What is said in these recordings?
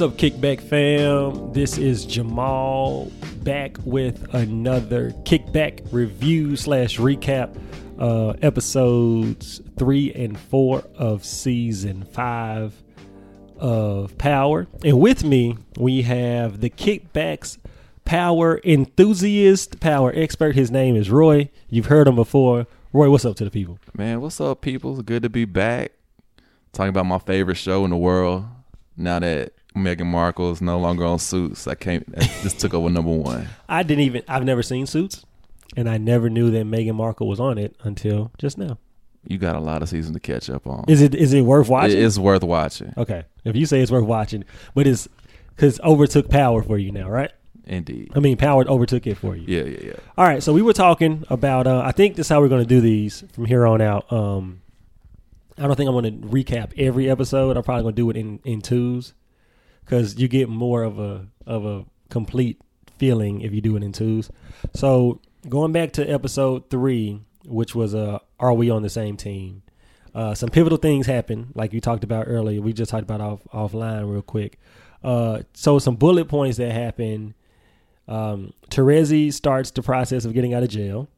What's up, Kickback fam? This is Jamal back with another Kickback review slash recap. Uh, episodes three and four of season five of Power. And with me, we have the Kickbacks power enthusiast, power expert. His name is Roy. You've heard him before. Roy, what's up to the people? Man, what's up, people? Good to be back. Talking about my favorite show in the world. Now that Meghan Markle is no longer on Suits, I can't. This took over number one. I didn't even. I've never seen Suits, and I never knew that Meghan Markle was on it until just now. You got a lot of season to catch up on. Is it is it worth watching? It is worth watching. Okay, if you say it's worth watching, but it's because overtook Power for you now, right? Indeed. I mean, Power overtook it for you. Yeah, yeah, yeah. All right, so we were talking about. Uh, I think this is how we're going to do these from here on out. Um, I don't think I'm going to recap every episode. I'm probably going to do it in in twos because you get more of a of a complete feeling if you do it in twos. So going back to episode three, which was uh, "Are we on the same team?" Uh, some pivotal things happen, like you talked about earlier. We just talked about off offline real quick. Uh, so some bullet points that happen. Um, Teresi starts the process of getting out of jail.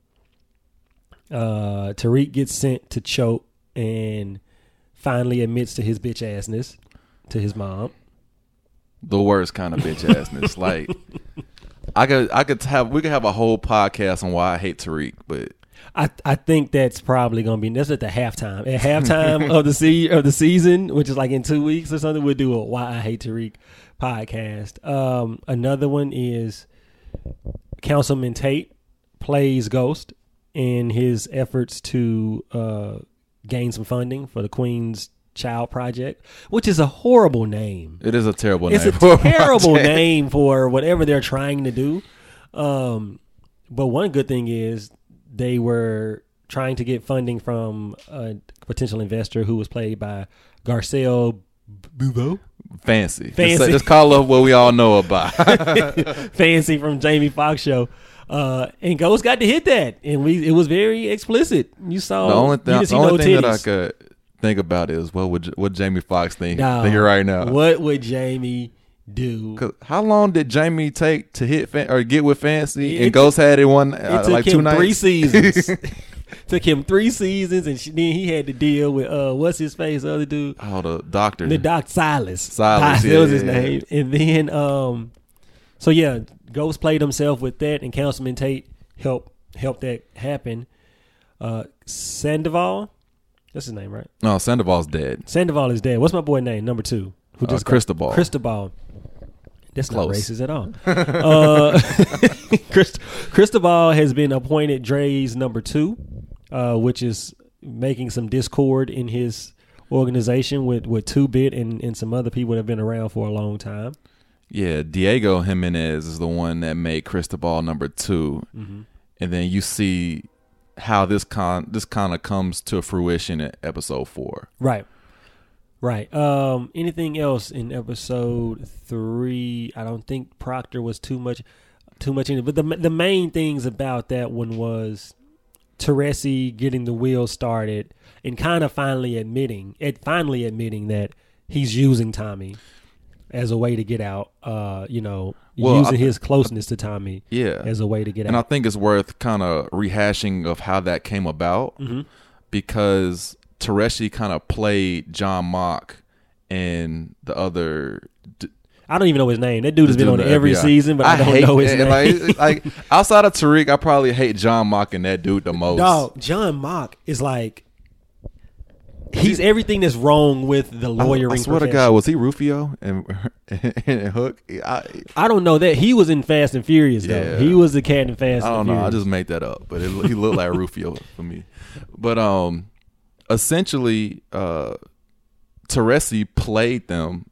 Uh, Tariq gets sent to choke and finally admits to his bitch assness to his mom. The worst kind of bitch assness. like I could, I could have, we could have a whole podcast on why I hate Tariq, but I, I think that's probably gonna be that's at the halftime. At halftime of the se- of the season, which is like in two weeks or something, we'll do a Why I Hate Tariq podcast. Um, another one is Councilman Tate plays Ghost in his efforts to uh, gain some funding for the Queen's Child Project, which is a horrible name. it is a terrible It's name. a for terrible project. name for whatever they're trying to do. Um, but one good thing is they were trying to get funding from a potential investor who was played by Garcelle Beauvais, Fancy. Fancy. Just, just call up what we all know about. fancy from Jamie Foxx show. Uh, and Ghost got to hit that, and we it was very explicit. You saw the only, you thing, the only thing that I could think about is what would what Jamie Foxx think No. thinking right now. What would Jamie do? Cause how long did Jamie take to hit fan, or get with Fancy? It and Ghost had it one It uh, took like him two nights. three seasons. took him three seasons, and she, then he had to deal with uh, what's his face, the other dude, Oh, the doctor. the Doc Silas. Silas, that yeah, was his yeah, yeah. name. And then, um, so yeah, Ghost played himself with that, and Councilman Tate helped help that happen. Uh, Sandoval, that's his name, right? no, Sandoval's dead. Sandoval is dead. What's my boy name? Number two, who Uh, Cristobal. Cristobal. That's not Close. racist at all. uh, Christ- Cristobal has been appointed Dre's number two, uh, which is making some discord in his organization with with Two Bit and, and some other people that have been around for a long time. Yeah, Diego Jimenez is the one that made Cristobal number 2 Mm-hmm. and then you see how this con this kind of comes to fruition in episode four. Right. Right. Um, anything else in episode three? I don't think Proctor was too much, too much in it. But the the main things about that one was Teresi getting the wheel started and kind of finally admitting, it finally admitting that he's using Tommy as a way to get out. Uh, you know, Well, using I- his closeness to Tommy Yeah, as a way to get out. and I think it's worth kind of rehashing of how that came about Mhm. because Teresi kind of played John Mak and the other. d- I don't even know his name. That dude has been on every FBI. season, but I, don't hate know his name. Like, like outside of Tariq, I probably hate John Mak and that dude the most. Dog, John Mak is like he's everything that's wrong with the I, lawyering. I swear to. God, was he Rufio and, and Hook? I, I don't know that he was in Fast and Furious though. Yeah. He was the cat in Fast. I don't and know. I just made that up, but it, he looked like Rufio for me. But um, essentially, uh, Teresi played them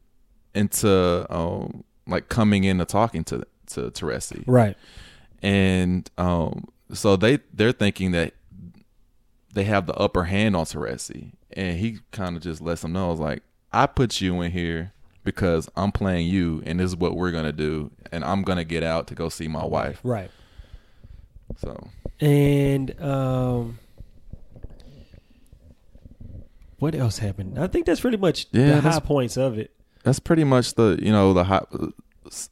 into um like coming in and talking to to Teresi, right. and um, so they they're thinking that they have the upper hand on Teresi, and he kind of just lets them know, I was like, I put you in here because I'm playing you, and this is what we're gonna do, and I'm gonna get out to go see my wife. Right. So And um, what else happened? I think that's pretty much Yeah, the high points of it. that's pretty much the you know the hot.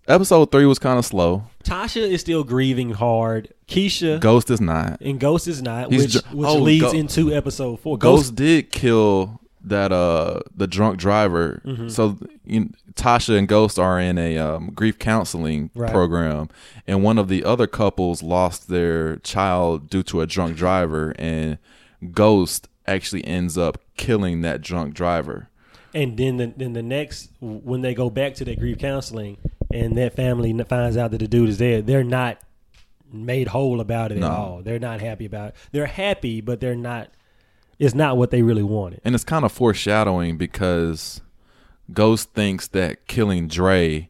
Episode three was kind of slow. Tasha is still grieving hard. Keisha Ghost is not. and Ghost is not, He's which which oh, leads Go- into episode four. Ghost did kill that uh the drunk driver. Mm-hmm. So you, Tasha and Ghost are in a um, grief counseling Right. program, and one of the other couples lost their child due to a drunk driver, and Ghost actually ends up killing that drunk driver. And then the, then the next when they go back to their grief counseling and that family finds out that the dude is dead, they're not made whole about it No. at all. They're not happy about it. They're happy, but they're not. It's not what they really wanted. And it's kind of foreshadowing because Ghost thinks that killing Dre,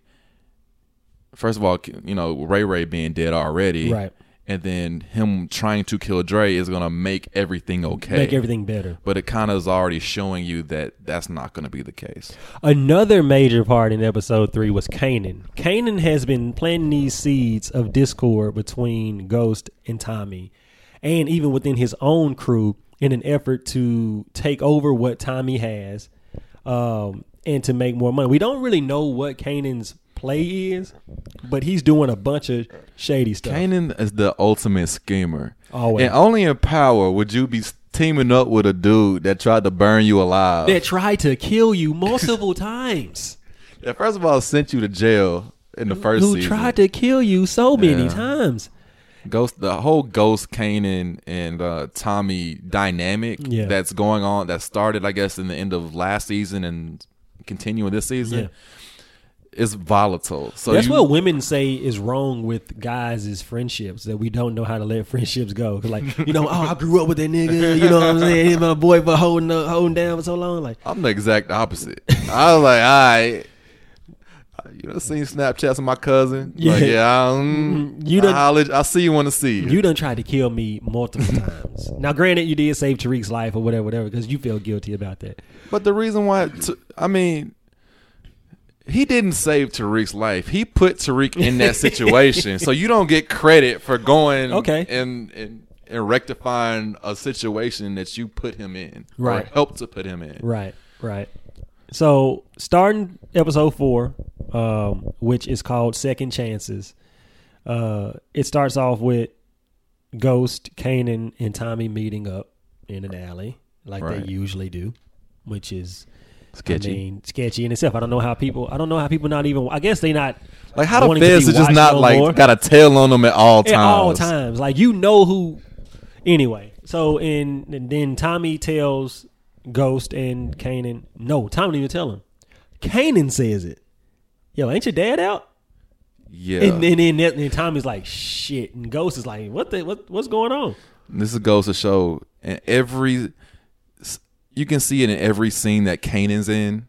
first of all, you know, Ray Ray being dead already. Right. And then him trying to kill Dre is going to make everything okay. Make everything better. But it kind of is already showing you that that's not going to be the case. Another major part in episode three was Kanan. Kanan has been planting these seeds of discord between Ghost and Tommy, and even within his own crew in an effort to take over what Tommy has um, and to make more money. We don't really know what Kanan's play is, but he's doing a bunch of shady stuff. Kanan is the ultimate schemer. Always. And only in power would you be teaming up with a dude that tried to burn you alive. that tried to kill you multiple times. that first of all sent you to jail in the first Who season. tried to kill you so many Yeah. times. Ghost, the whole Ghost, Kanan, and uh, Tommy dynamic Yeah. that's going on that started, I guess, in the end of last season and continuing this season Yeah. Is volatile. So That's you, what women say is wrong with guys' is friendships that we don't know how to let friendships go. like you know, oh, I grew up with that nigga. You know what I'm saying? He's my boy for holding up, holding down for so long. Like I'm the exact opposite. I was like, all right. You done seen Snapchats of my cousin? Yeah. Like, yeah. I, mm, You done- I'll, I'll see you want to see you. you done tried to kill me multiple times. Now, granted, you did save Tariq's life or whatever, whatever, because you feel guilty about that. But the reason why, t- I mean, he didn't save Tariq's life. He put Tariq in that situation. so you don't get credit for going Okay. and, and, and rectifying a situation that you put him in. Right. Or helped to put him in. Right, right. So, starting episode four, um, which is called Second Chances, uh, it starts off with Ghost, Kanan, and Tommy meeting up in an alley like Right. they usually do, which is Sketchy. I mean, sketchy in itself. I don't know how people. I don't know how people not even. I guess they not like, how the feds are just not, no like, more. got a tail on them at all times. at all times. Like you know who. Anyway, so in and then Tommy tells Ghost and Kanan. No, Tommy didn't even tell him. Kanan says it. Yo, ain't your dad out? Yeah. And, and then and then Tommy's like, shit. And Ghost is like, what the what what's going on? This is goes to show, and every you can see it in every scene that Kanan's in,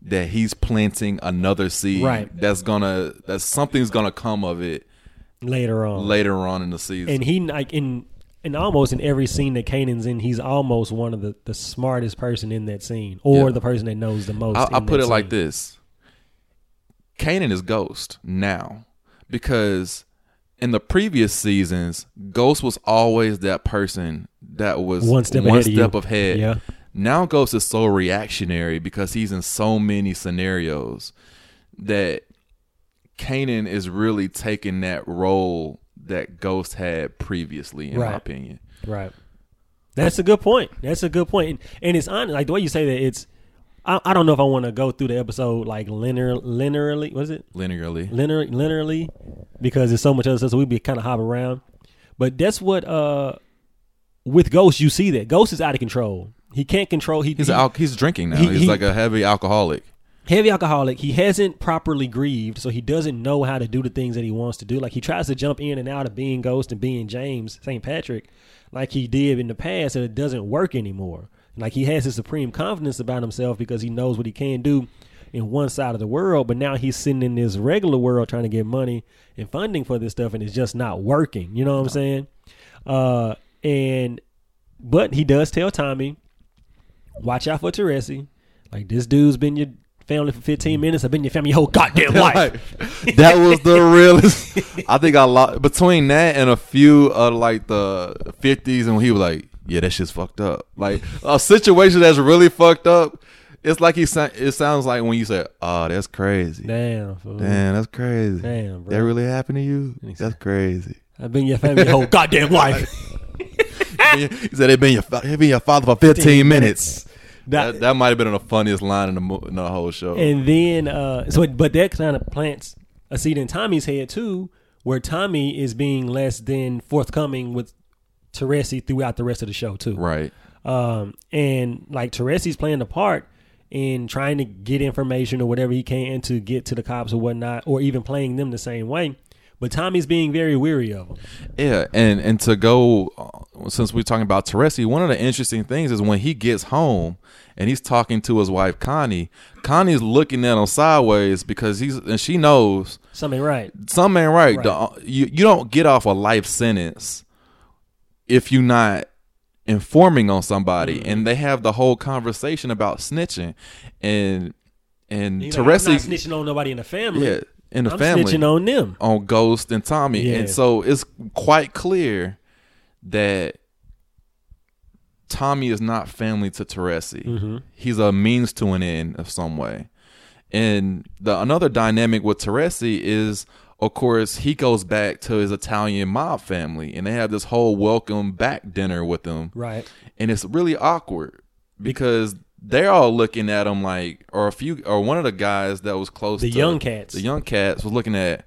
that he's planting another seed. Right. That's gonna that something's gonna come of it Later on, later on in the season. and he like in in almost in every scene that Kanan's in, he's almost one of the the smartest person in that scene, or Yeah. the person that knows the most. I'll, in I'll put it like this: Kanan is Ghost now because in the previous seasons, Ghost was always that person that was One step one ahead step ahead. Yeah. Now Ghost is so reactionary because he's in so many scenarios that Kanan is really taking that role that Ghost had previously, in my opinion. Right. That's a good point. That's a good point. And, and it's honest, like the way you say that. It's I, I don't know if I want to go through the episode like linear, linearly. Was it Linearly. linear, linearly? Because there's so much other stuff, so we'd be kind of hop around. But that's what uh with Ghost you see that Ghost is out of control. He can't control. He, He's he al- he's drinking now. he- he's he- like a heavy alcoholic. heavy alcoholic. He hasn't properly grieved, so he doesn't know how to do the things that he wants to do. Like he tries to jump in and out of being Ghost and being James St. Patrick, like he did in the past, and it doesn't work anymore. Like he has his supreme confidence about himself because he knows what he can do in one side of the world, but now he's sitting in this regular world trying to get money and funding for this stuff, and it's just not working. You know what I'm saying? Uh, and but he does tell Tommy, watch out for Teresi. Like this dude's been your family for 15 minutes. I've been your family your whole goddamn life. Like, that was the realest. I think I lost between that and a few of like the fifties, and he was like, "Yeah, that shit's fucked up." Like a situation that's really fucked up. It's like he it sounds like when you say, "Oh, that's crazy." Damn, fool. Damn, that's crazy. Damn, bro. That really happened to you? That's crazy. I've been your family your whole goddamn life. He said they've been your he been your father for 15 minutes. That- That, that might have been the funniest line in the, in the whole show. and then, uh, so but that kind of plants a seed in Tommy's head too, where Tommy is being less than forthcoming with Teresi throughout the rest of the show too. right. Um, and like Teresi's playing the part in trying to get information or whatever he can to get to the cops or whatnot, or even playing them the same way. But Tommy's being very weary of him. Yeah, and and to go uh, since we're talking about Teresi, one of the interesting things is when he gets home and he's talking to his wife Connie. Connie's looking at him sideways because he's and she knows Something right. something ain't right. Right. The- uh, you you don't get off a life sentence if you're not informing on somebody. Mm-hmm. And they have the whole conversation about snitching, and and He's like, I'm not Teresi, snitching on nobody in the family. yeah, in the I'm family snitching on them. on Ghost and Tommy. Yeah. And so it's quite clear that Tommy is not family to Teresi. Mm-hmm. He's a means to an end of some way. And the another dynamic with Teresi is of course he goes back to his Italian mob family and they have this whole welcome back dinner with him. Right. And it's really awkward because they're all looking at him like or a few or one of the guys that was close to The to young cats. the young cats was looking at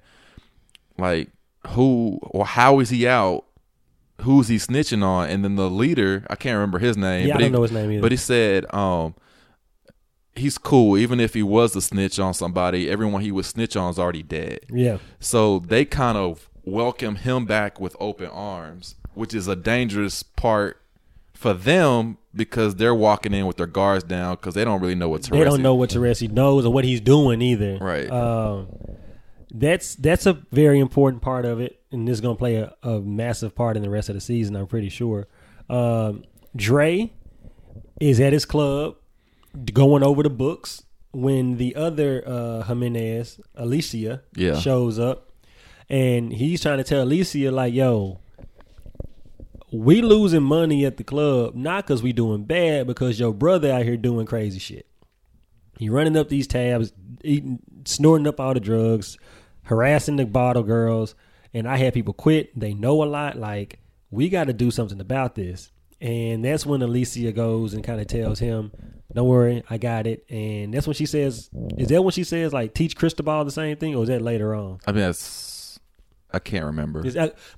like who or how is he out who's he snitching on and then the leader i can't remember his name Yeah, but I don't he, know his name either. but he said um he's cool even if he was to snitch on somebody everyone he would snitch on is already dead yeah. so they kind of welcome him back with open arms which is a dangerous part for them because they're walking in with their guards down because they don't really know what They don't Teresi- know what Teresi knows or what he's doing either. Right. Um, that's that's a very important part of it, and this is going to play a, a massive part in the rest of the season. I'm pretty sure. Um, Dre is at his club going over the books when the other uh, Jimenez, Alicia, Yeah. shows up, and he's trying to tell Alicia like, "Yo, we losing money at the club not because we doing bad, because your brother out here doing crazy shit. He running up these tabs, eating, snorting up all the drugs, harassing the bottle girls, and I had people quit. They know a lot. Like we got to do something about this, and that's when Alicia goes and kind of tells him, "Don't worry, I got it." And that's when she says, "Is that when she says like teach Cristobal the same thing, or is that later on?" i mean that's i can't remember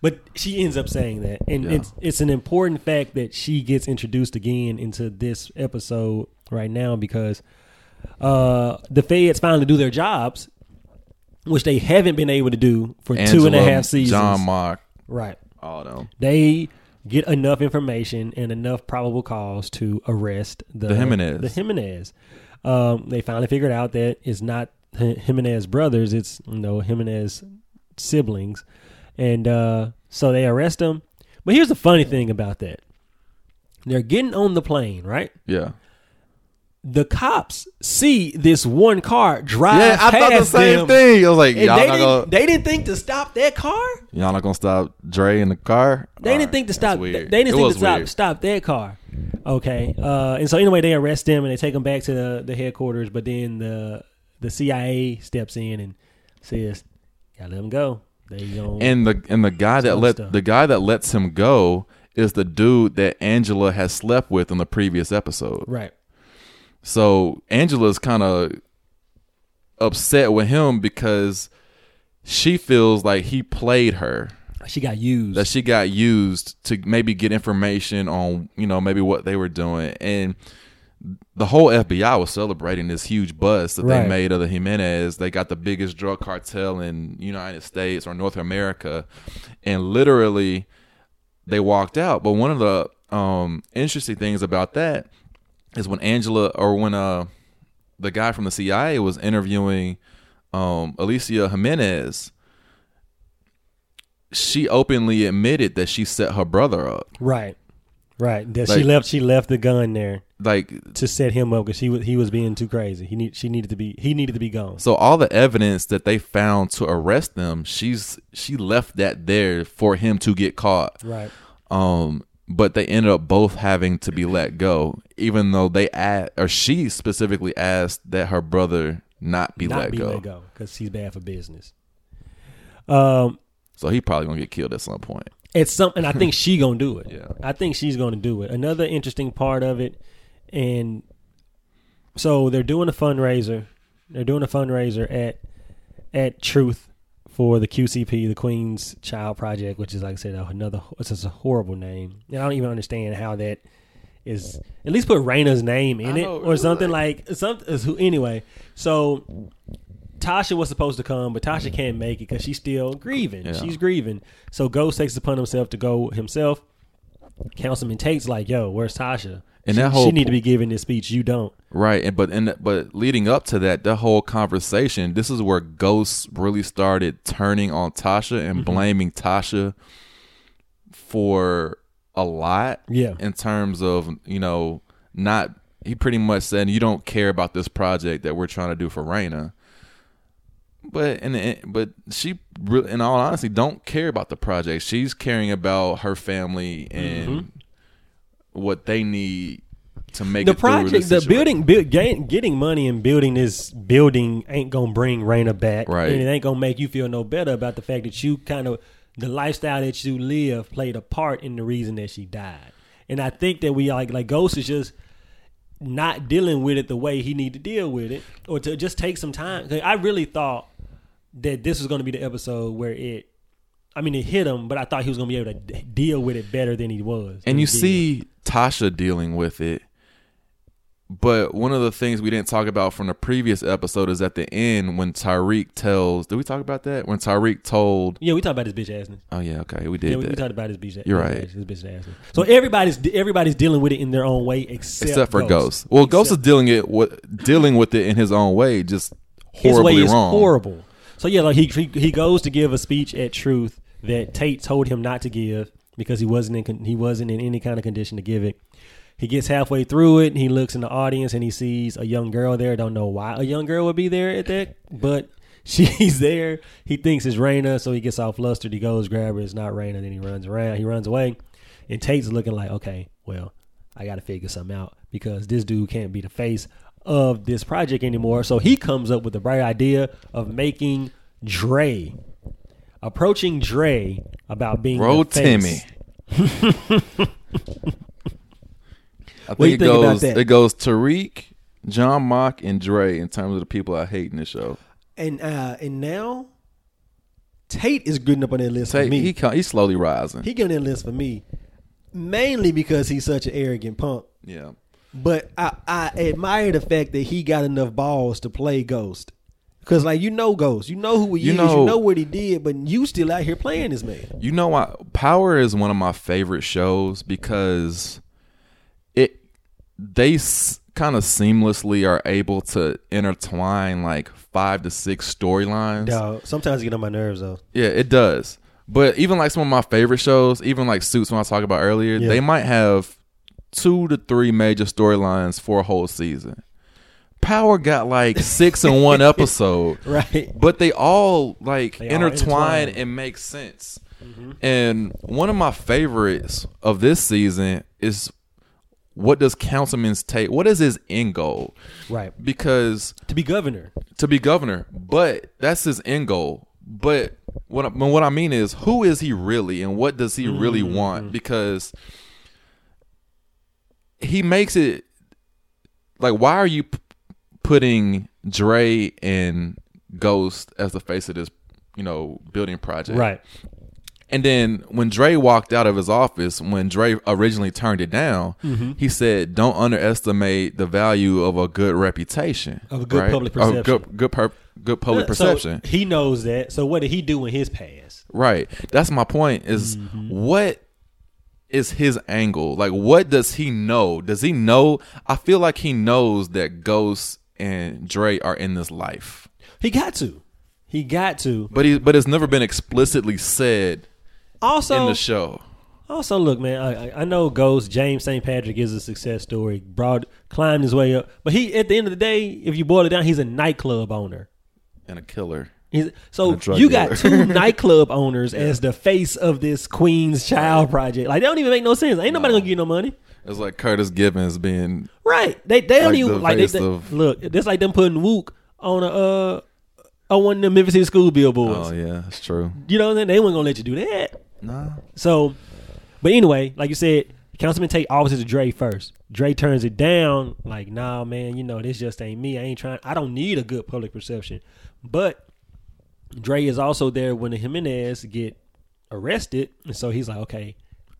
but she ends up saying that, and Yeah. it's it's an important fact that she gets introduced again into this episode right now because uh, the feds finally do their jobs, which they haven't been able to do for two and a Angela, half seasons. John Mak, right? all of them. They get enough information and enough probable cause to arrest the, The Jimenez. The Jimenez. Um, they finally figured out that it's not Jimenez brothers; it's you know Jimenez siblings, and uh, so they arrest them. But here's the funny thing about that: they're getting on the plane, right? Yeah. The cops see this one car drive Yeah, I thought the same them, thing. I was like, y'all they not, didn't, gonna, they didn't think to stop that car. y'all not gonna stop Dre in the car? They All didn't right, think to stop. They didn't It think to stop stop that car. Okay, uh, and so anyway, they arrest them and they take them back to the, the headquarters. But then the the CIA steps in and says, "Gotta let him go." They go. And the and the guy that let stuff. the guy that lets him go is the dude that Angela has slept with in the previous episode. right, So Angela's kind of upset with him because she feels like he played her. she got used. that she got used to maybe get information on you know maybe what they were doing and the whole FBI was celebrating this huge bust that Right. they made of the Jimenez. They got the biggest drug cartel in United States or North America, and literally they walked out. But one of the um, interesting things about that is when Angela or when uh the guy from the CIA was interviewing um, Alicia Jimenez, she openly admitted that she set her brother up. right, right. That she left. She left the gun there Like to set him up because he was he was being too crazy. He need she needed to be he needed to be gone. so all the evidence that they found to arrest them, she's she left that there for him to get caught. Right. Um but they ended up both having to be let go, even though they asked, or she specifically asked that her brother not be not let be go. let go because he's bad for business. Um, So he probably gonna get killed at some point. it's something I think she gonna do it. Yeah. I think she's gonna do it. Another interesting part of it, and so they're doing a fundraiser. They're doing a fundraiser at at Truth for the QCP, the Queen's Child Project, which is like I said another. It's just a horrible name, and I don't even understand how that is. At least put Raina's name in it or something like- like something. Anyway, so Tasha was supposed to come, but Tasha can't make it because she's still grieving. Yeah. She's grieving. So Ghost takes it upon himself to go himself. Councilman Tate's like, "Yo, where's Tasha? And she, that whole she need to be giving this speech. You don't." Right, and but and but leading up to that, the whole conversation, this is where Ghost really started turning on Tasha and mm-hmm. blaming Tasha for a lot. Yeah. in terms of you know not he pretty much said you don't care about this project that we're trying to do for Raina. But and but she really, in all honesty, don't care about the project. She's caring about her family and mm-hmm. what they need to make the project, the building, build, getting money and building this building ain't gonna bring Raina back, Right. And it ain't gonna make you feel no better about the fact that you kind of the lifestyle that you live played a part in the reason that she died. And I think that we like like Ghost is just not dealing with it the way he need to deal with it, or to just take some time. I really thought that this was going to be the episode where it. I mean, it hit him, but I thought he was going to be able to d- deal with it better than he was. and he you did. see Tasha dealing with it. But one of the things we didn't talk about from the previous episode is at the end when Tariq tells. Did we talk about that? When Tariq told. Yeah, we talked about his bitch assness. Oh yeah, okay, we did Yeah, we, we talked about his bitch. You're his right. His bitch assness. So everybody's everybody's dealing with it in their own way, except Except for Ghost. Ghost. Well, Ghost is dealing it with dealing with it in his own way, just his horribly way is wrong. horrible. So yeah, like he, he he goes to give a speech at Truth that Tate told him not to give because he wasn't in he wasn't in any kind of condition to give it. He gets halfway through it and he looks in the audience and he sees a young girl there. Don't know why a young girl would be there at that, but she's there. He thinks it's Raina, so he gets all flustered. He goes grab her. It's not Raina. Then he runs around. He runs away, and Tate's looking like, okay, well, I got to figure something out because this dude can't be the face of this project anymore. So he comes up with the bright idea of making Dre, approaching Dre about being Bro, the face. Timmy. I What do you think it think about goes. that? It goes Tariq, John Mak, and Dre in terms of the people I hate in the show. and uh, and now Tate is good up on that list Say for me. he He, he's slowly rising. He getting that list for me, mainly because he's such an arrogant punk. yeah, But I, I admire the fact that he got enough balls to play Ghost. Cause like you know Ghost, you know who he You is, know- you know what he did, but you still out here playing this man. you know what? Power is one of my favorite shows because it they s- kind of seamlessly are able to intertwine like five to six storylines. Dog, sometimes you get on my nerves though. Yeah, it does. But even like some of my favorite shows, even like Suits, when I talked about earlier, Yeah. they might have two to three major storylines for a whole season. Power got like six in one episode, Right. but they all like They intertwine and make sense. And one of my favorites of this season is what does Councilman's take? What is his end goal? Right. Because To be governor. to be governor, but that's his end goal. But what I, what I mean is, who is he really, and what does he really Mm-hmm. want? Because he makes it like, why are you p- putting Dre and Ghost as the face of this, you know, building project? Right. And then when Dre walked out of his office, when Dre originally turned it down, Mm-hmm. he said, "Don't underestimate the value of a good reputation, Of a good right? public perception. good, good, per, good public So, perception." he knows that. So what did he do in his past? right. That's my point. Is Mm-hmm. what is his angle? Like, what does he know? Does he know? I feel like he knows that Ghost and Dre are in this life, He got to. He got to. but he, but it's never been explicitly said Also, in the show. Also, look, man. I, I- know Ghost James St. Patrick is a success story. Broad climbed his way up, but he at the end of the day, if you boil it down, he's a nightclub owner. And a killer. He's, so And a drug you got two nightclub owners as the face of this Queen's Child project. Like, they don't even make no sense. Ain't nobody No. gonna give you no money. It's like Curtis Gibbons being Right. They they don't Like even the like they, they- of- look. That's like them putting Wook on a uh on one of the Memphis City school billboards. Oh yeah, that's true. You know what I'm saying? They weren't gonna let you do that. Nah. So, but anyway, like you said, Councilman Tate offers to Dre first. Dre turns it down, like, nah, man, you know, this just ain't me. I ain't trying. I don't need a good public perception. But Dre is also there when the Jimenez get arrested, and so he's like, okay,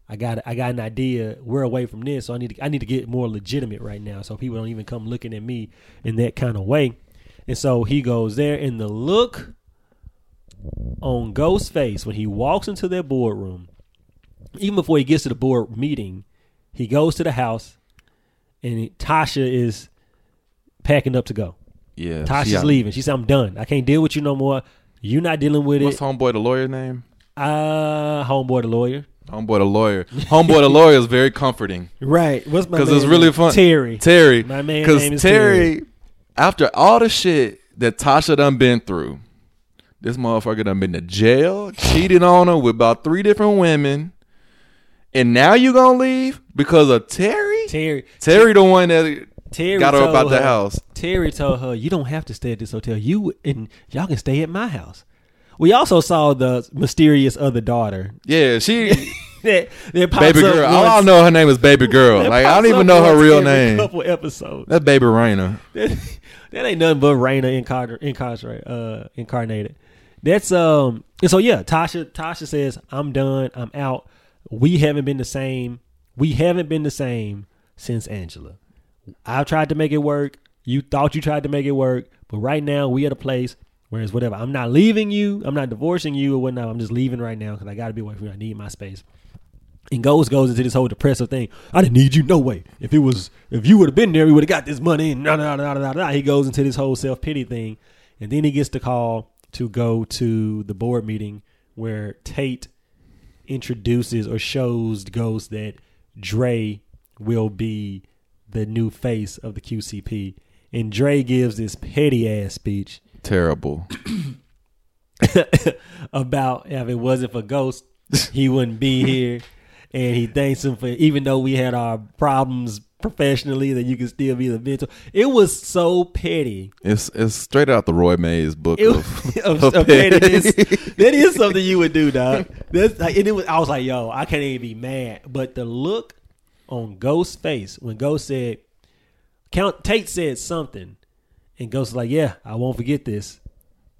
I got I got an idea. We're away from this, so I need to, I need to get more legitimate right now, so people don't even come looking at me in that kind of way. And so he goes there, and the look on Ghost's face when he walks into their boardroom, even before he gets to the board meeting, he goes to the house, and Tasha is packing up to go. Yeah. Tasha's she leaving. She said, "I'm done. I can't deal with you no more. You're not dealing with it. What's it." homeboy the lawyer name? Uh, homeboy, the lawyer. Homeboy the lawyer. Homeboy the lawyer is very comforting Right. What's my because it's really fun. Terry. Terry. My Because name is Terry, after all the shit that Tasha done been through, this motherfucker done been to jail, cheated on her with about three different women, and now you gonna leave because of Terry? Terry. Terry the one that Terry got her up told out the her- house. Terry told her, "You don't have to stay at this hotel. You and y'all can stay at my house." We also saw the mysterious other daughter Yeah, she that, that pops baby girl. All I once- know her name is baby girl. Like I don't even know her real name. Couple episodes. That's baby Raina. that, that ain't nothing but Raina incarnate, incarcerate, uh, incarnated. That's um. And so yeah, Tasha. Tasha says, "I'm done. I'm out. We haven't been the same. We haven't been the same since Angela. I've tried to make it work. You thought you tried to make it work, but right now we at a place where it's whatever. I'm not leaving you. I'm not divorcing you or whatnot. I'm just leaving right now because I got to be away from you. I need my space." And goes goes into this whole depressive thing. I didn't need you, no way. If it was, if you would have been there, we would have got this money. And nah, nah, nah, nah, nah. He goes into this whole self pity thing, and then he gets the call to go to the board meeting where Tate introduces or shows Ghost that Dre will be the new face of the QCP, and Dre gives this petty ass speech Terrible. about if it wasn't for Ghost, he wouldn't be here. And he thanks him for even though we had our problems professionally, that you can still be the mentor. It was so petty. It's it's straight out the Roy Mays book It of, of, of of pettiness. that is something you would do, dog. That's like, and it was. I was like, yo, I can't even be mad. But the look on Ghost's face when Ghost said, "Count Tate said something," and Ghost was like, "Yeah, I won't forget this."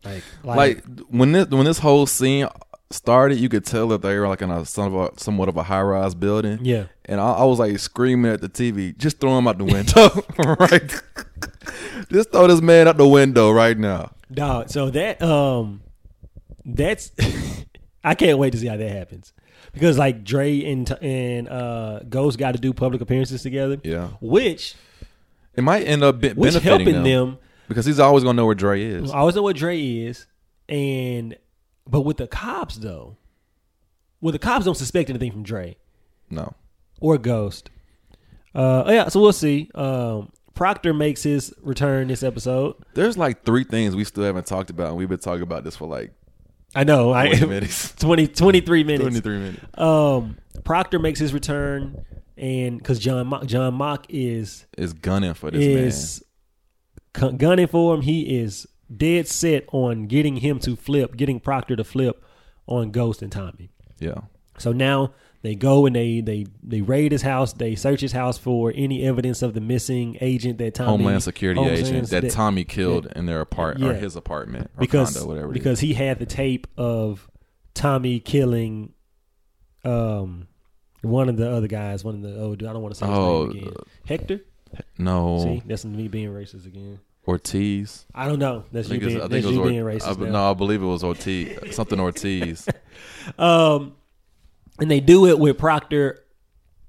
Like, like when this when this whole scene started, you could tell that they were like in a somewhat of a, somewhat of a high rise building. yeah. And I, I was like screaming at the TV, just throw him out the window, right? just throw this man out the window right now. Dog. So that um that's I can't wait to see how that happens. Because like Dre and and uh Ghost got to do public appearances together. Yeah, Which it might end up be- which helping them, them. because he's always gonna know where Dre is. I always know what Dre is. And but with the cops though, well the cops don't suspect anything from Dre No, or Ghost. Uh oh, yeah, so we'll see. Um Proctor makes his return this episode. there's like three things we still haven't talked about, and we've been talking about this for like I know. I 20 minutes. 20, 23 minutes. 23 minutes. Um, Proctor makes his return, and because John Mak, John Mak is Is gunning for this is gun- gunning for him. He is dead set on getting him to flip, getting Proctor to flip on Ghost and Tommy. Yeah. So now they go and they they they raid his house. They search his house for any evidence of the missing agent that Tommy Homeland Security Homeland agent that, Tommy killed in their apart or his apartment or because condo, whatever. because he had the tape of Tommy killing um one of the other guys, one of the oh dude, I don't want to say his Oh, name again. Hector? no See, that's me being racist again. Ortiz. I don't know. That's you being, I that's think it was you being I, racist. now. no, I believe it was Ortiz, something Ortiz. Um, and they do it with Proctor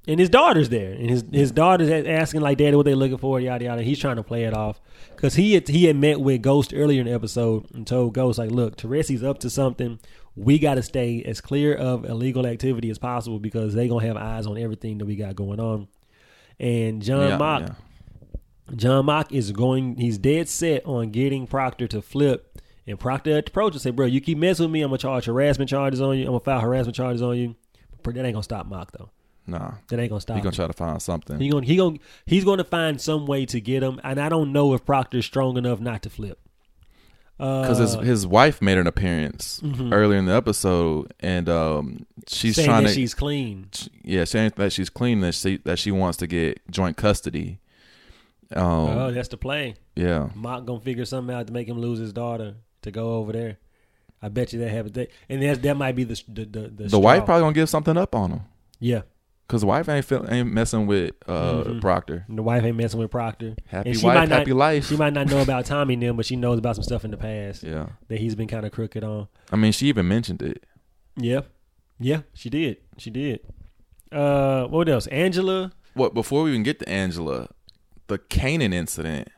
and his daughter's there, and his his daughter's asking like, "Daddy, what they looking for?" Yada yada. He's trying to play it off because he had, he had met with Ghost earlier in the episode and told Ghost like, "Look, Teresi's up to something. We got to stay as clear of illegal activity as possible because they gonna have eyes on everything that we got going on." And John Yeah, Mak, yeah. John Mak is going. He's dead set on getting Proctor to flip And Proctor approached and said, "Bro, you keep messing with me, I'm gonna charge harassment charges on you. I'm gonna file harassment charges on you." That ain't gonna stop Mak though. Nah, That ain't gonna stop. he gonna try to find something. He gonna he gonna he's gonna find some way to get him, and I don't know if Proctor's strong enough not to flip. because his Uh, his wife made an appearance Mhm. earlier in the episode, and um, she's saying trying that to she's clean. yeah saying that she's clean that she that she wants to get joint custody. Um, oh, that's the play. yeah, Mak gonna figure something out to make him lose his daughter to go over there. I bet you that happens. That, and that that might be the the the, the, the wife probably gonna give something up on him yeah. because the wife ain't feel, ain't messing with uh, Mhm. Proctor. And the wife ain't messing with Proctor. Happy And she wife, might not- happy life. She might not know about Tommy them, but she knows about some stuff in the past yeah, that he's been kind of crooked on. I mean, she even mentioned it. Yeah, yeah, she did. She did. Uh, what else? Angela. What before we even get to Angela, the Kanan incident.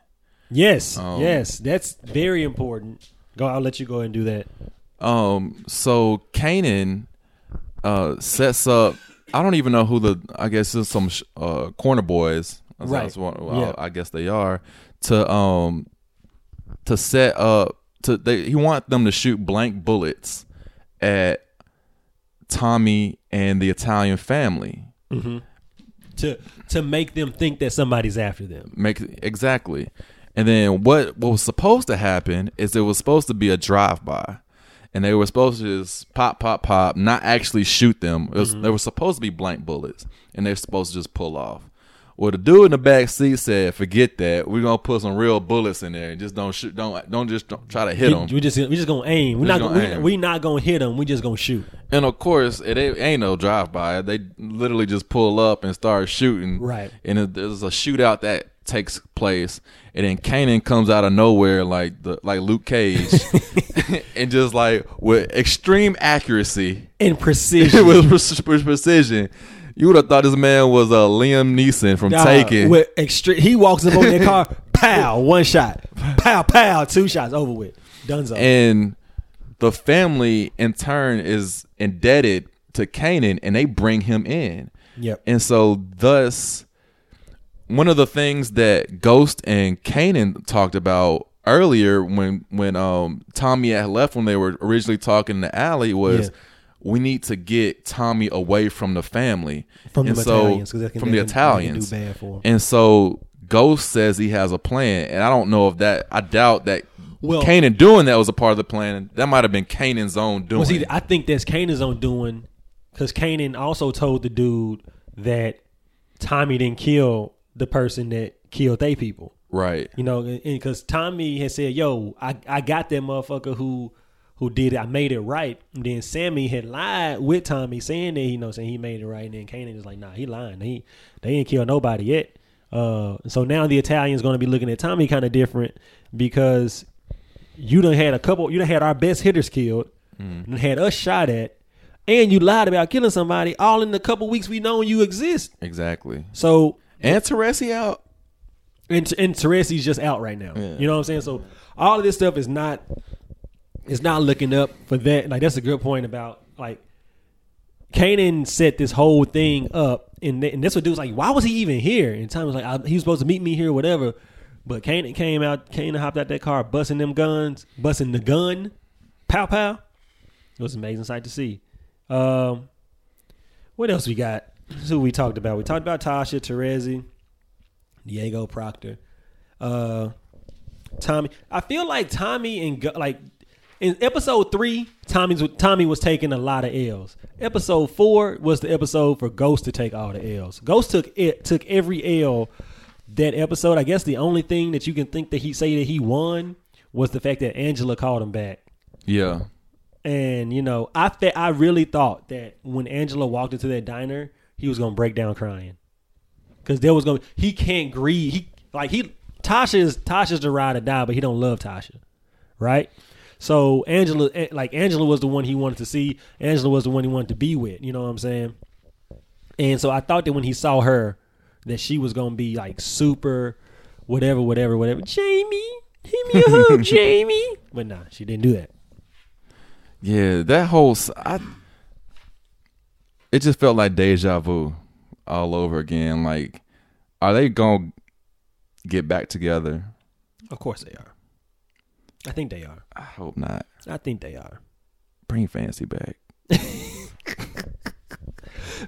Yes, Um, yes, that's very important. Go. I'll let you go and do that. Um, so Kanan uh sets up. I don't even know who the. I guess it's some sh- uh corner boys. Right. well, Yeah. I guess they are to um to set up to they. He want them to shoot blank bullets at Tommy and the Italian family. Mm-hmm. To to make them think that somebody's after them. Make exactly. And then what what was supposed to happen is it was supposed to be a drive by. And they were supposed to just pop, pop, pop, not actually shoot them. Was, mm-hmm. They were supposed to be blank bullets, and they're supposed to just pull off. Well, the dude in the back seat said, "Forget that. We're gonna put some real bullets in there, and just don't shoot. Don't don't just don't try to hit We, them." we just we just gonna aim. We're We not gonna, gonna we, aim. we not gonna hit them. We just gonna shoot. And of course, it ain't, ain't no drive by. They literally just pull up and start shooting. Right. And it, there's a shootout that takes place, and then Kanan comes out of nowhere like the like Luke Cage, and just like with extreme accuracy, And precision. with pre- pre- precision. You would have thought this man was uh, Liam Neeson from Dog, Taken. With extreme, he walks up on that car. pow, one shot. Pow, pow, two shots. Over with. Dunzo. and the family in turn is indebted to Kanan, and they bring him in. yep. And so, thus, one of the things that Ghost and Kanan talked about earlier when when um Tommy had left when they were originally talking in the alley was Yeah. we need to get Tommy away from the family From and the so Italians, can- from the can- they can do Italians bad for 'em. and so Ghost says he has a plan and I don't know if that I doubt that Well- Kanan doing that was a part of the plan that might have been Kanan's own doing Well, see, I think that's Kanan's own doing because Kanan also told the dude that Tommy didn't kill the person that killed they people. right You know, because Tommy had said, "Yo, I, I got that motherfucker who who did it. I made it right." And then Sammy had lied with Tommy, saying that you know, saying he made it right. And then Kanan is like, "Nah, he lying. He they ain't killed nobody yet." Uh, so now the Italians going to be looking at Tommy kind of different because you done had a couple. You done had our best hitters killed, and had us shot at, and you lied about killing somebody. All in the couple weeks we known you exist. exactly So and Teresi out and and Teresi's just out right now. Yeah. You know what I'm saying? So all of this stuff is not is not looking up for that. Like that's a good point about like Kanan set this whole thing up, and th- and that's what dude was like. Why was he even here? And Tom was like, I, he was supposed to meet me here, whatever. But Kanan came out, Kanan hopped out that car, busting them guns, busting the gun, pow pow. It was an amazing sight to see. Um, what else we got? This is who we talked about. We talked about Tasha, Teresi, Diego Proctor, uh, Tommy. I feel like Tommy and Go- like in episode three, Tommy's Tommy was taking a lot of L's. Episode four was the episode for Ghost to take all the L's. Ghost took it took every L that episode. I guess the only thing that you can think that he say that he won was the fact that Angela called him back. yeah And you know, I fe- I really thought that when Angela walked into that diner, he was gonna break down crying because there was gonna he can't grieve. He like he Tasha is Tasha's the ride or die, but he don't love Tasha, right? So Angela, eh, like Angela, was the one he wanted to see. Angela was the one he wanted to be with. You know what I'm saying? And so I thought that when he saw her, that she was gonna be like super, whatever, whatever, whatever. Jamie, give me a hug, Jamie. But nah, she didn't do that. Yeah, that whole I, it just felt like deja vu all over again. Like, are they gonna get back together? Of course they are. I think they are. I hope not. I think they are. Bring fancy back.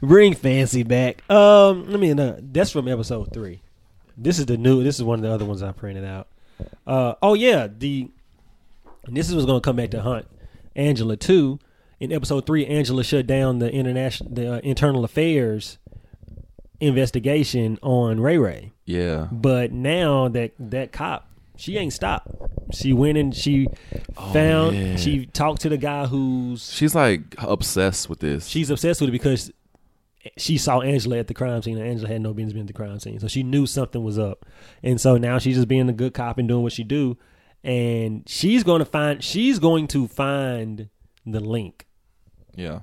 Bring fancy back. Um, let me know. That's from episode three. This is the new. This is one of the other ones I printed out. Uh, oh yeah, the. And this is what's to come back to hunt Angela too. In episode three, Angela shut down the international, the uh, internal affairs investigation on Ray Ray. Yeah. But now that that cop, she ain't stopped. She went and she found. yeah. She talked to the guy who's She's like obsessed with this. she's obsessed with it because she saw Angela at the crime scene and Angela had no business being at the crime scene. So she knew something was up. And so now she's just being a good cop and doing what she do. And she's going to find she's going to find the link. Yeah.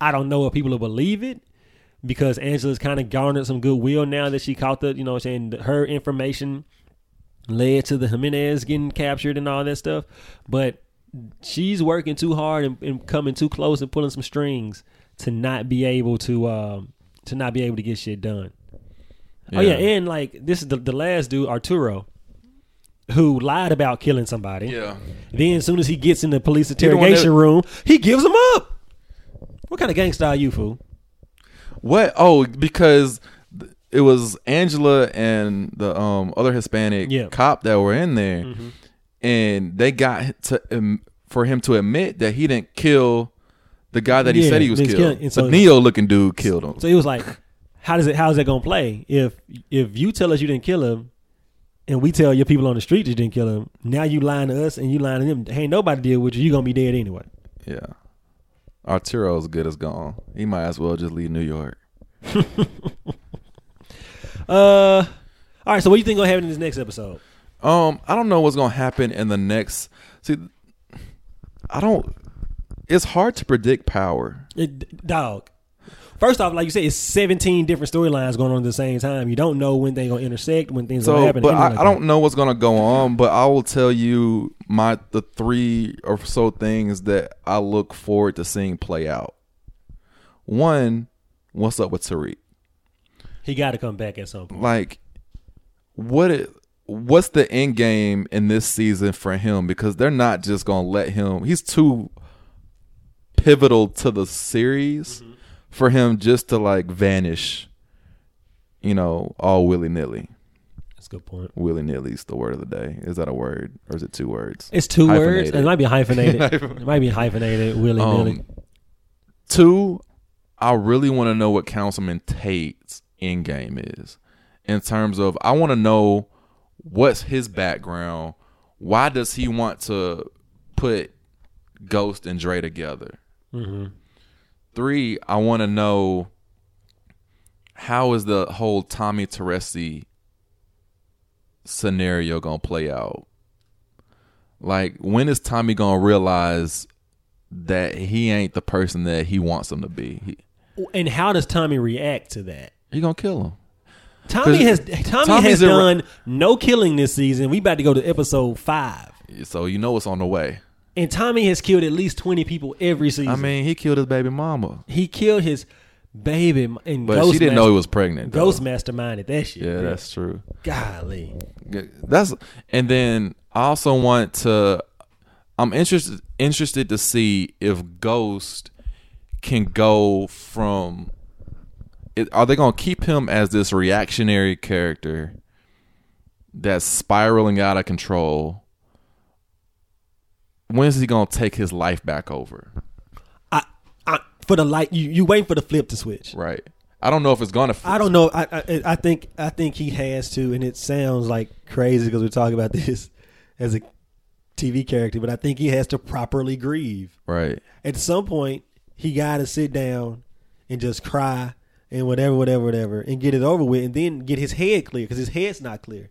I don't know if people will believe it because Angela's kind of garnered some goodwill now that she caught the, you know, saying her information led to the Jimenez getting captured and all that stuff. But she's working too hard and, and coming too close and pulling some strings to not be able to um, to not be able to get shit done. Oh yeah, and like this is the, the last dude, Arturo, who lied about killing somebody. Yeah. Then as soon as he gets in the police interrogation that- room, he gives them up. What kind of gangsta are you, fool? What? Oh, because it was Angela and the um other Hispanic Yeah. cop that were in there, Mm-hmm. and they got to um, for him to admit that he didn't kill the guy that he Yeah, said he was killed. killing- and so- the Neo looking dude killed him. So he was like, how does it? How's that gonna play? If if you tell us you didn't kill him, and we tell your people on the street that you didn't kill him, now you lying to us and you lying to them. Hey, nobody deal with you. You gonna be dead anyway. Yeah. Arturo's good as gone. He might as well just leave New York. Uh, all right. So what do you think gonna happen in this next episode? Um, I don't know what's gonna happen in the next. See, I don't. It's hard to predict power. It, dog. First off, like you said, it's seventeen different storylines going on at the same time. You don't know when they're gonna intersect, when things gonna So, happen. but I, like I don't know what's gonna go on. But I will tell you my the three or so things that I look forward to seeing play out. One, what's up with Tariq? He got to come back at some point. Like, what? It, what's the end game in this season for him? Because they're not just gonna let him. He's too pivotal to the series for him just to like vanish. You know, all willy nilly. That's a good point. Willy nilly is the word of the day. Is that a word or is it two words? It's two words. It might be hyphenated. it might be hyphenated. Willy nilly. Um, two, I really want to know what Councilman Tate's end game is in terms of I want to know what's his background. Why does he want to put Ghost and Dre together? hmm Three, I want to know how is the whole Tommy Teresi scenario gonna play out? Like, when is Tommy gonna realize that he ain't the person that he wants him to be? He, And how does Tommy react to that? he gonna kill him. Tommy has Tommy Tommy's has a- done no killing this season. We about to go to episode five, So you know it's on the way. And Tommy has killed at least twenty people every season. I mean, he killed his baby mama, he killed his baby, and but Ghost she didn't know he was pregnant. though. Ghost masterminded that shit. Yeah, man. that's true. golly. That's and then I also want to. I'm interested interested to see if Ghost can go from. It, are they going to keep him as this reactionary character that's spiraling out of control? When is he going to take his life back over? I, I for the light, you you waiting for the flip to switch. Right. I don't know if it's going to. I don't know. I, I I think I think he has to, and it sounds like crazy because we're talking about this as a TV character, but I think he has to properly grieve. Right. At some point, he got to sit down and just cry and whatever, whatever, whatever, and get it over with, and then get his head clear because his head's not clear.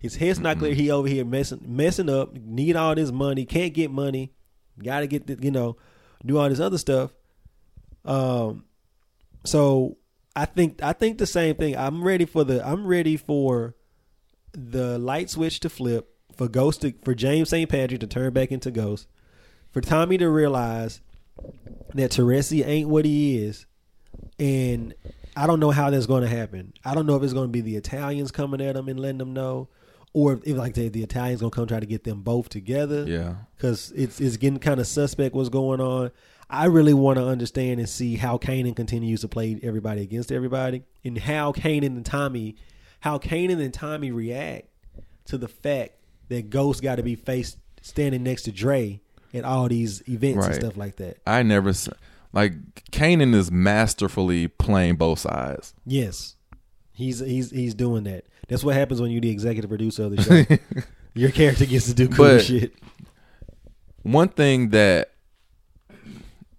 His head's not clear. He over here messing messing up. Need all this money. Can't get money. Got to get the, you know do all this other stuff. Um, so I think I think the same thing. I'm ready for the I'm ready for the light switch to flip for Ghost to, for James St. Patrick to turn back into Ghost, for Tommy to realize that Teresi ain't what he is, and I don't know how that's going to happen. I don't know if it's going to be the Italians coming at him and letting them know, or if, like the, the Italians gonna come try to get them both together. Yeah. because it's it's getting kind of suspect what's going on. I really want to understand and see how Kanan continues to play everybody against everybody, and how Kanan and Tommy, how Kanan and Tommy react to the fact that Ghost got to be faced standing next to Dre at all these events and stuff like that. I never like Kanan is masterfully playing both sides. Yes, he's he's he's doing that. That's what happens when you're the executive producer of the show. Your character gets to do cool But- shit. One thing that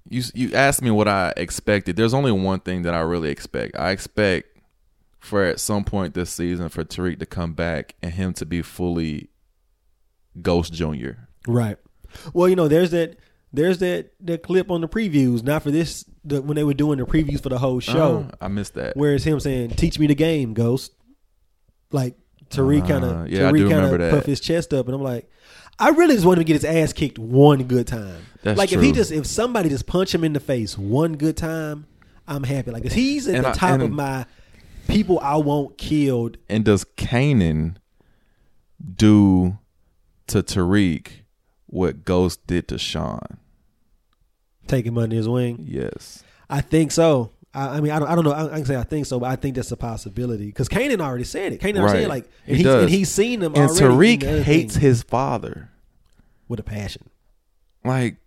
you you asked me what I expected. There's only one thing that I really expect. I expect for at some point this season for Tariq to come back and him to be fully Ghost Junior. Right. Well, you know, there's that there's that that clip on the previews, not for this the, when they were doing the previews for the whole show, Oh, I missed that. where it's him saying, "Teach me the game, Ghost." Like Tariq kind Uh, of yeah, I Tariq do kind remember of that. puff his chest up, and I'm like, I really just want him to get his ass kicked one good time. That's like if he true. just if somebody just punch him in the face one good time, I'm happy. Like if he's at And the I- top of my people I want killed. And does Kanan do to Tariq what Ghost did to Sean? Take him under his wing. Yes. I think so. I, I mean, I don't, I don't know. I, I can say I think so, but I think that's a possibility because Kanan already said it. Kanan already Right. said like, and, He he's, and he's seen them And Tariq hates thing his father. with a passion. Like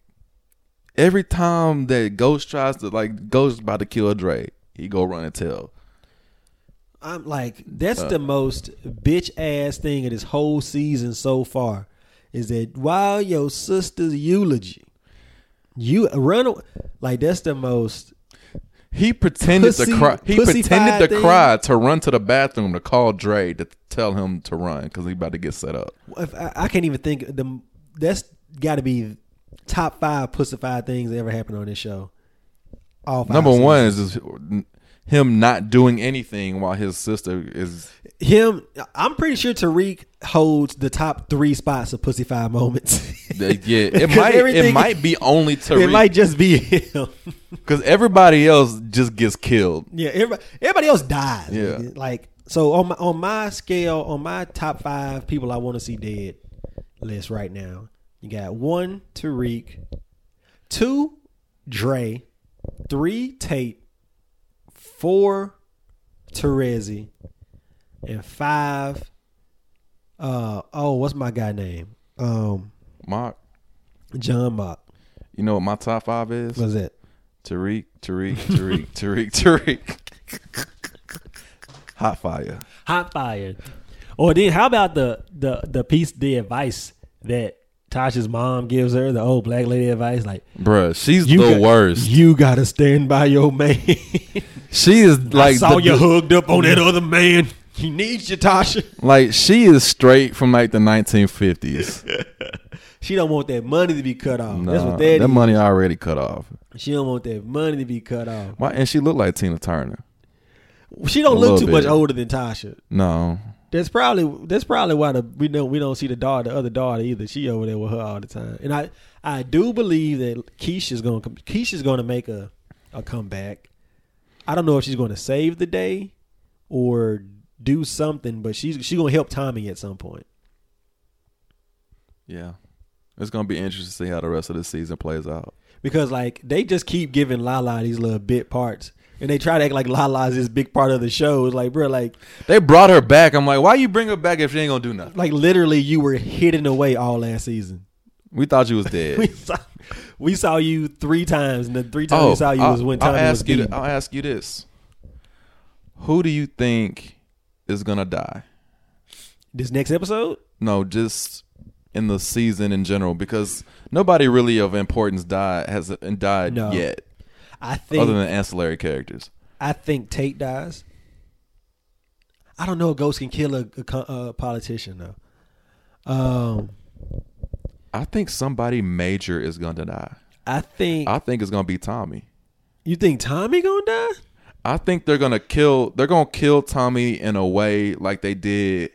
every time that Ghost tries to like Ghost about to kill Dre, he go run and tell. I'm like, that's Uh. the most bitch ass thing of this whole season so far. Is that while your sister's eulogy, you run like that's the most. He pretended Pussy- to cry. He pretended to thing. cry to run to the bathroom to call Dre to tell him to run because he about to get set up. If I, I can't even think the. That's got to be top five pussified things that ever happened on this show. All five Number seasons. one is just him not doing anything while his sister is. him. I'm pretty sure Tariq holds the top three spots of Pussy Five moments. Yeah, it might. It might be only Tariq. it might just be him. because everybody else just gets killed. Yeah, everybody, everybody else dies. Yeah. like so on my on my scale, on my top five people I want to see dead list right now. You got one Tariq, two Dre, three Tate, four Teresi, and five. Uh oh, what's my guy name? Um, Mark, John Mak. you know what my top five is? What's that? Tariq, Tariq, Tariq, Tariq, Tariq. Hot fire. hot fire. Or then how about the the the piece the advice that Tasha's mom gives her, the old black lady advice, like Bruh, she's you the got- worst. You gotta stand by your man. she is I like saw the- you hooked up on that other man. He needs you, Tasha. like she is straight from like the 1950s. She don't want that money to be cut off. That's what that, money already cut off. She don't want that money to be cut off. Why? And she looked like Tina Turner. She don't A look too much older than Tasha. No, That's probably that's probably why the we don't we don't see the daughter, the other daughter either. She over there with her all the time. And I I do believe that Keisha's going to Keisha's going to make a a comeback. I don't know if she's going to save the day or do something, but she's she's going to help Tommy at some point. yeah, it's gonna be interesting to see how the rest of the season plays out. Because like they just keep giving Lala these little bit parts. And they try to act like Lala's this big part of the show. It's like, bro, like They brought her back. I'm like, why you bring her back if she ain't gonna do nothing? like literally you were hidden away all last season. We thought you was we dead. saw we saw you three times, and the three times we oh, saw you I'll, was when I'll Tommy was ask you. beaten. I'll ask you this: Who do you think is gonna die? This next episode, No, just in the season in general, because nobody really of importance died has uh, died No. yet, I think other than ancillary characters. I think Tate dies. I don't know if Ghost can kill a, a a politician though. Um, I think somebody major is gonna die. I think I think it's gonna be Tommy. you think Tommy gonna die. I think they're gonna kill. They're gonna kill Tommy in a way like they did,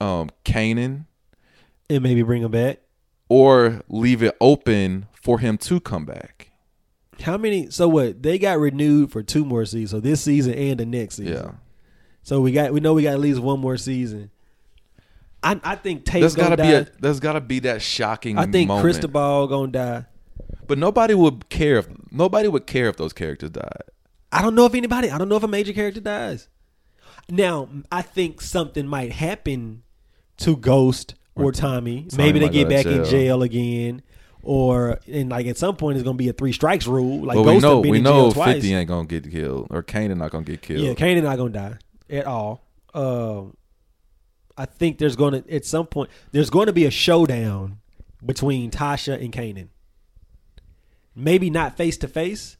um, Kanan, and maybe bring him back. or leave it open for him to come back. How many? So what? They got renewed for two more seasons. So this season and the next season. Yeah, So we got we know we got at least one more season. I, I think Tate There's gotta die. be a there's gotta be that shocking. I think moment. Cristobal gonna die. but nobody would care if nobody would care if those characters died. I don't know if anybody. I don't know if a major character dies. Now, I think something might happen to Ghost or Tommy. Tommy Maybe they get back in jail. jail again, or and like at some point it's gonna be a three strikes rule. Like Ghost we know been we in know jail twice. Fifty ain't gonna get killed or Kanan not gonna get killed. Yeah, Kanan not gonna die at all. Um, I think there's gonna at some point there's going to be a showdown between Tasha and Kanan. Maybe not face to face,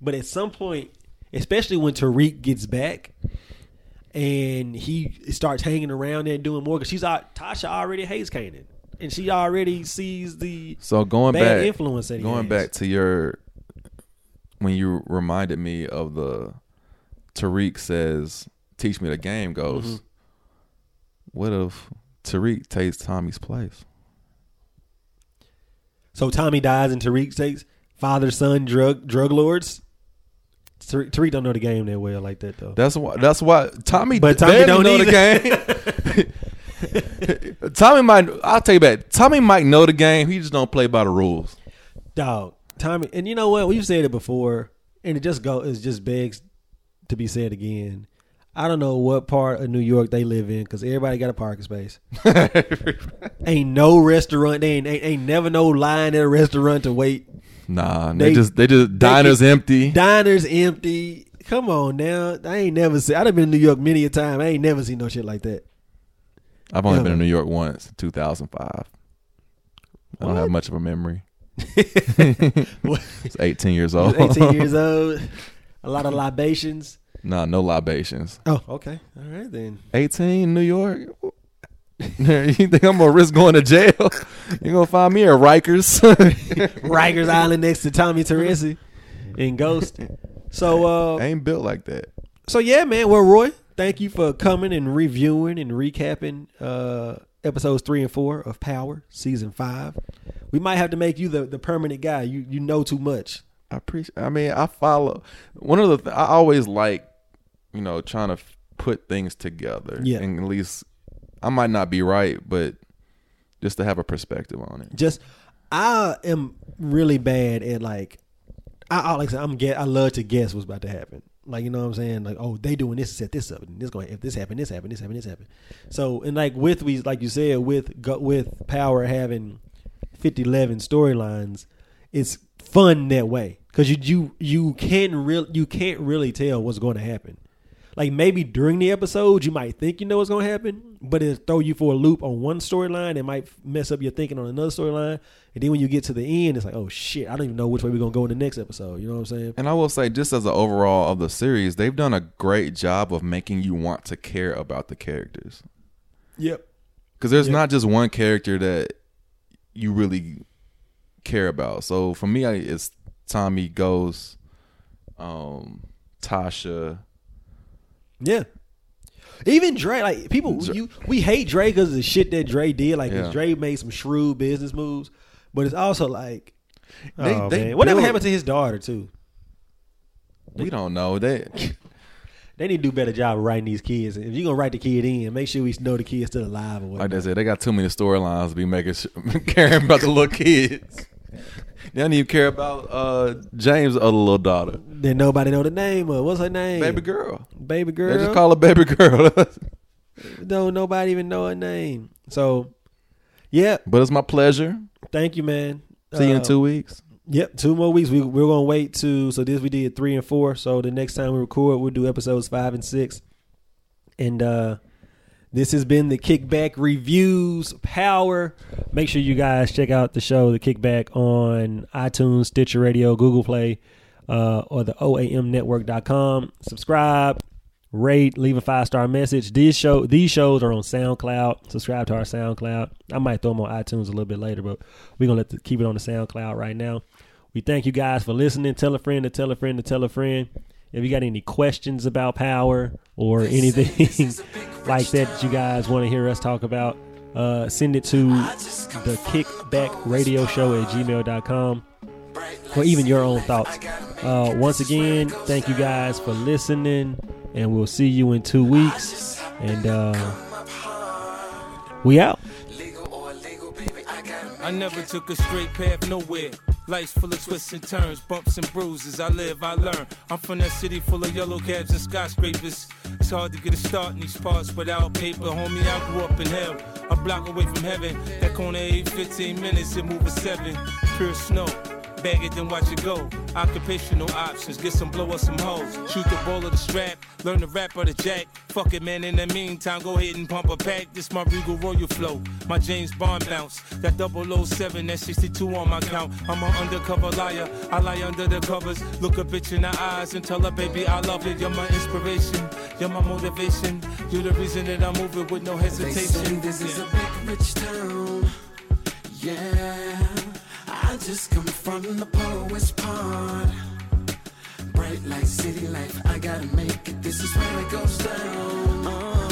but at some point, especially when Tariq gets back and he starts hanging around there and doing more, because she's out, Tasha already hates Kanan, and she already sees the So going bad back, influence that going has. back to your when you reminded me of the Tariq says, "Teach me the game." Goes, Mm-hmm. what if Tariq takes Tommy's place? So Tommy dies and Tariq takes father son drug drug lords. Tariq, Tariq don't know the game that well like that though. That's why. That's why Tommy. But Tommy don't know either. the game. Tommy might. I'll tell you that. Tommy might know the game. He just don't play by the rules. Dog, Tommy, and you know what? We've said it before, and it just go. It just begs to be said again. I don't know what part of New York they live in because everybody got a parking space. ain't no restaurant. They ain't, ain't ain't never no line at a restaurant to wait. Nah, They- they, just they just diners empty. Diners empty. Come on now. I ain't never seen. I've been in New York many a time. I ain't never seen no shit like that. I've only Yeah. been in New York once, 2005. I don't have much of a memory. What? It's 18 years old. 18 years old. A lot of libations. nah, no libations. Oh, okay. All right then. 18, New York. you think I'm gonna risk going to jail? You're gonna find me at Rikers? Rikers Island next to Tommy Teresi in Ghost. So uh I ain't built like that. so yeah, man. Well, Roy, thank you for coming and reviewing and recapping uh episodes three and four of Power season five. We might have to make you the, the permanent guy. You you know too much. I appreciate. I mean, I follow. One of the th- I always like, you know, trying to f- put things together. Yeah. and at least I might not be right, but just to have a perspective on it. Just I am really bad at like I, like I said, I'm get I love to guess what's about to happen. Like you know what I'm saying? Like oh they doing this set this up and this going if this happened this happened this happened this happened. So and like with we like you said with with Power having 50 11 storylines, it's fun that way because you you you can real you can't really tell what's going to happen. Like maybe during the episode you might think you know what's going to happen, but it throw you for a loop on one storyline. It might mess up your thinking on another storyline, and then when you get to the end, it's like oh shit, I don't even know which way we're gonna go in the next episode. You know what I'm saying? And I will say, just as an overall of the series, they've done a great job of making you want to care about the characters. Yep. Because there's Yeah. not just one character that you really care about. So for me, I, it's Tommy, Ghost, um, Tasha. Yeah. Even Dre, like people, Dre- you we hate Dre because of the shit that Dre did. Like, Yeah. Dre made some shrewd business moves, but it's also like, They- oh they whatever build- happened to his daughter too? We don't know. that. They need to do a better job of writing these kids. If you're gonna write the kid in, make sure we know the kid's still alive or whatever. like whatever. I said, they got too many storylines to be making sure, caring about the little kids. They don't even care about uh, James' other little daughter, Then nobody know the name of what's her name? baby girl. Baby girl. They just call her baby girl. Don't nobody even know her name. So, yeah. but it's my pleasure. Thank you, man. See you in two weeks. Yep, two more weeks. We we're gonna wait to so this we did three and four. So the next time we record, we'll do episodes five and six. And uh this has been the Kickback Reviews Power. Make sure you guys check out the show, the Kickback, on iTunes, Stitcher Radio, Google Play, uh, or the OAMnetwork.com. Subscribe, rate, leave a five star message. These show these shows are on SoundCloud. Subscribe to our SoundCloud. I might throw them on iTunes a little bit later, but we're gonna let the, keep it on the SoundCloud right now. We thank you guys for listening. Tell a friend to tell a friend to tell a friend. If you got any questions about power or anything like that that you guys want to hear us talk about, uh, send it to the kickback radio show at gmail.com or even your own thoughts. Uh, once again, thank you guys for listening, and we'll see you in two weeks. And uh, We out. I never took a straight path nowhere. Life's full of twists and turns, bumps and bruises. I live, I learn. I'm from that city full of yellow cabs and skyscrapers. It's hard to get a start in these parts without paper. Homie, I grew up in hell, a block away from heaven. That corner 8, 15 minutes, it move a 7. Pure snow. Bag it, then watch it go. Occupational options, get some blow or some hoes. Shoot the ball of the strap, learn the rap or the jack. Fuck it, man, in the meantime, go ahead and pump a pack. This my Regal Royal flow, my James Bond bounce. That 007, that 62 on my count. I'm an undercover liar, I lie under the covers. Look a bitch in the eyes and tell her, baby, I love it. You're my inspiration, you're my motivation. You're the reason that I'm moving with no hesitation. They say this is a big rich town, yeah. Just come from the poet's part. Bright light, city life, I gotta make it. This is where it goes down.